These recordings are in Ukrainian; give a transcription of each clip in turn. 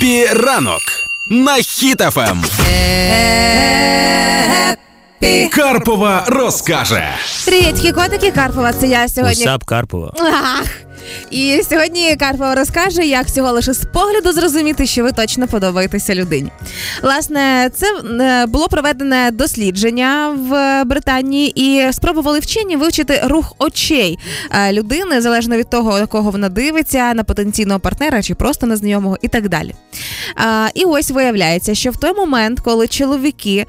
Happy ранок на Хіт FM. Карпова розкаже. Привіт, котики Карпова. Це я сьогодні. What's up, Карпова. Ах. І сьогодні Карпова розкаже, як всього лише з погляду зрозуміти, що ви точно подобаєтеся людині. Власне, це е, було проведене дослідження в Британії, і спробували вчені вивчити рух очей е, людини, залежно від того, на кого вона дивиться, на потенційного партнера чи просто незнайомого, і так далі. І ось виявляється, що в той момент, коли чоловіки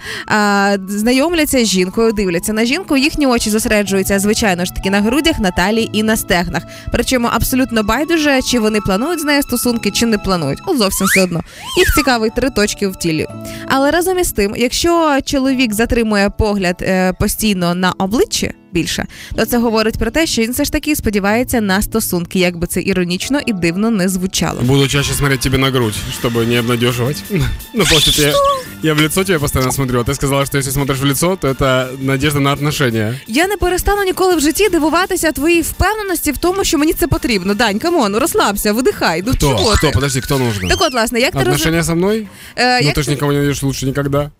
знайомляться з жінкою, дивляться на жінку, їхні очі зосереджуються, звичайно ж таки, на грудях, на талії і на стегнах. Причому абсолютно байдуже, чи вони планують з нею стосунки, чи не планують. От зовсім все одно. Їх цікавить три точки в тілі. Але разом із тим, якщо чоловік затримує погляд е, постійно на обличчі більше, то це говорить про те, що він все ж таки сподівається на стосунки, як би це іронічно і дивно не звучало. Буду чаще смотреть тебе на грудь, чтобы не обнадеживать. Ну, получается, я, я в лицо тебе постоянно смотрю, а ты сказала, что если смотришь в лицо, то это надежда на отношения. Я не перестану ніколи в житті дивуватися твоїй впевненості в тому, що мені це потрібно. Дань, камон, розслабся, видихай. Ну Кто? чого Кто? ти? Подожди, кто нужно? Так от, власне, як ти розумієш, Отношения со мной? е, Ну як, ты же никого не найдешь лучше никогда.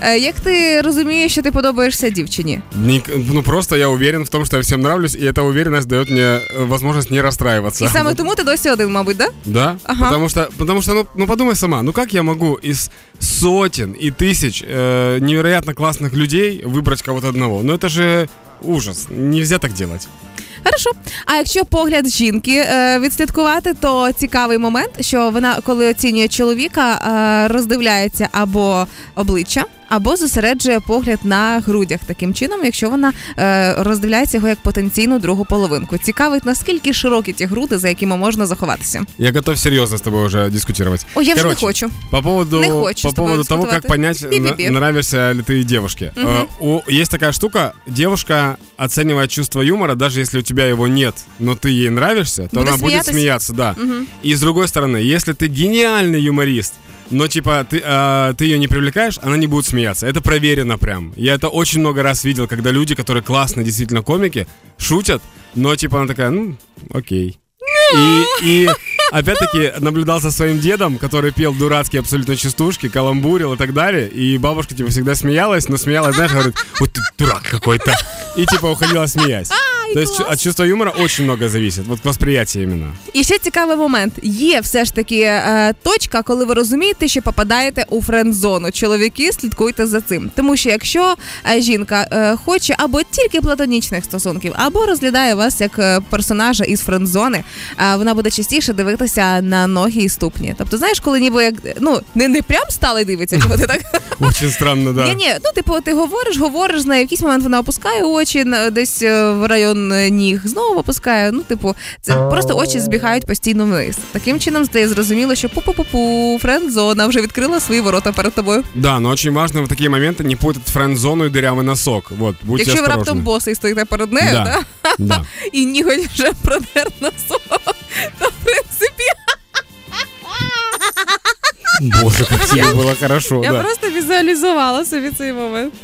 е, як ти розумієш, що ти подобаєшся дівчині? Ник- ну просто я уверен в том, что я всем нравлюсь, и эта уверенность дает мне э, возможность не расстраиваться. І саме тому ти досі один, мабуть, да? Да, Ага. потому что, потому что, ну, ну подумай сама, ну как я могу из сотен и тысяч э, невероятно классных людей выбрать кого-то одного? Ну это же ужас, нельзя так делать. Хорошо. А якщо погляд жінки е, відслідкувати, то цікавий момент, що вона, коли оцінює чоловіка, е, роздивляється або обличчя, або зосереджує погляд на грудях. Таким чином, якщо вона е, роздивляється його як потенційну другу половинку. Цікавить, наскільки широкі ті груди, за якими можна заховатися. Я готов серьезно с тобой уже дискутировать. Ой, я вже не Короче, хочу. По поводу, Не хочу по с тобой поводу того, как дискутировать. понять, Би-би-би. на- нравишься ли ты девушке. Мгм. Э, у- есть такая штука, девушка оценивает чувство юмора, даже если у тебя его нет, но ты ей нравишься, то Будет она будет смеяться? смеяться, да. Мгм. И с другой стороны, если ты гениальный юморист, но типа ты, а, ты ее не привлекаешь, она не будет смеяться. Это проверено прям. Я это очень много раз видел, когда люди, которые классные действительно комики, шутят, но типа она такая, ну, окей. И, и опять-таки наблюдал за своим дедом, который пел дурацкие абсолютно частушки, каламбурил и так далее. И бабушка типа всегда смеялась, но смеялась, знаешь, говорит, вот ты дурак какой-то. И типа уходила смеясь. То есть класс. от чувства юмора очень много зависит. Вот восприятие именно. І ще цікавий момент. Є все ж таки е, точка, коли ви розумієте, що попадаєте у френд-зону. Чоловіки, слідкуйте за цим. Тому що якщо е, жінка е, хоче або тільки платонічних стосунків, або розглядає вас як е, персонажа із френд-зони, е, вона буде частіше дивитися на ноги і ступні. Тобто, знаєш, коли ніби як ну не, не прям стала і дивиться, чого ти так Очень странно, да. ні, ні, ну типу, ти говориш, говориш в якийсь момент вона опускає очі на- десь в район е, ніг, знову опускає. Ну, типу, це просто очі збігають постійно вниз. Таким чином стає зрозуміло, що пу-пу-пу-пу, френд-зона вже відкрила свої ворота перед тобою. Да, но очень важно в такие моменты не путать френд-зону и дырявый носок. Вот, будьте Якщо ви осторожны. раптом босий стоїте перед нею, Да. да? Да. і ніготь вже продер носок, то в принципі Боже, как тебе было хорошо, я да. просто візуалізувала собі цей момент.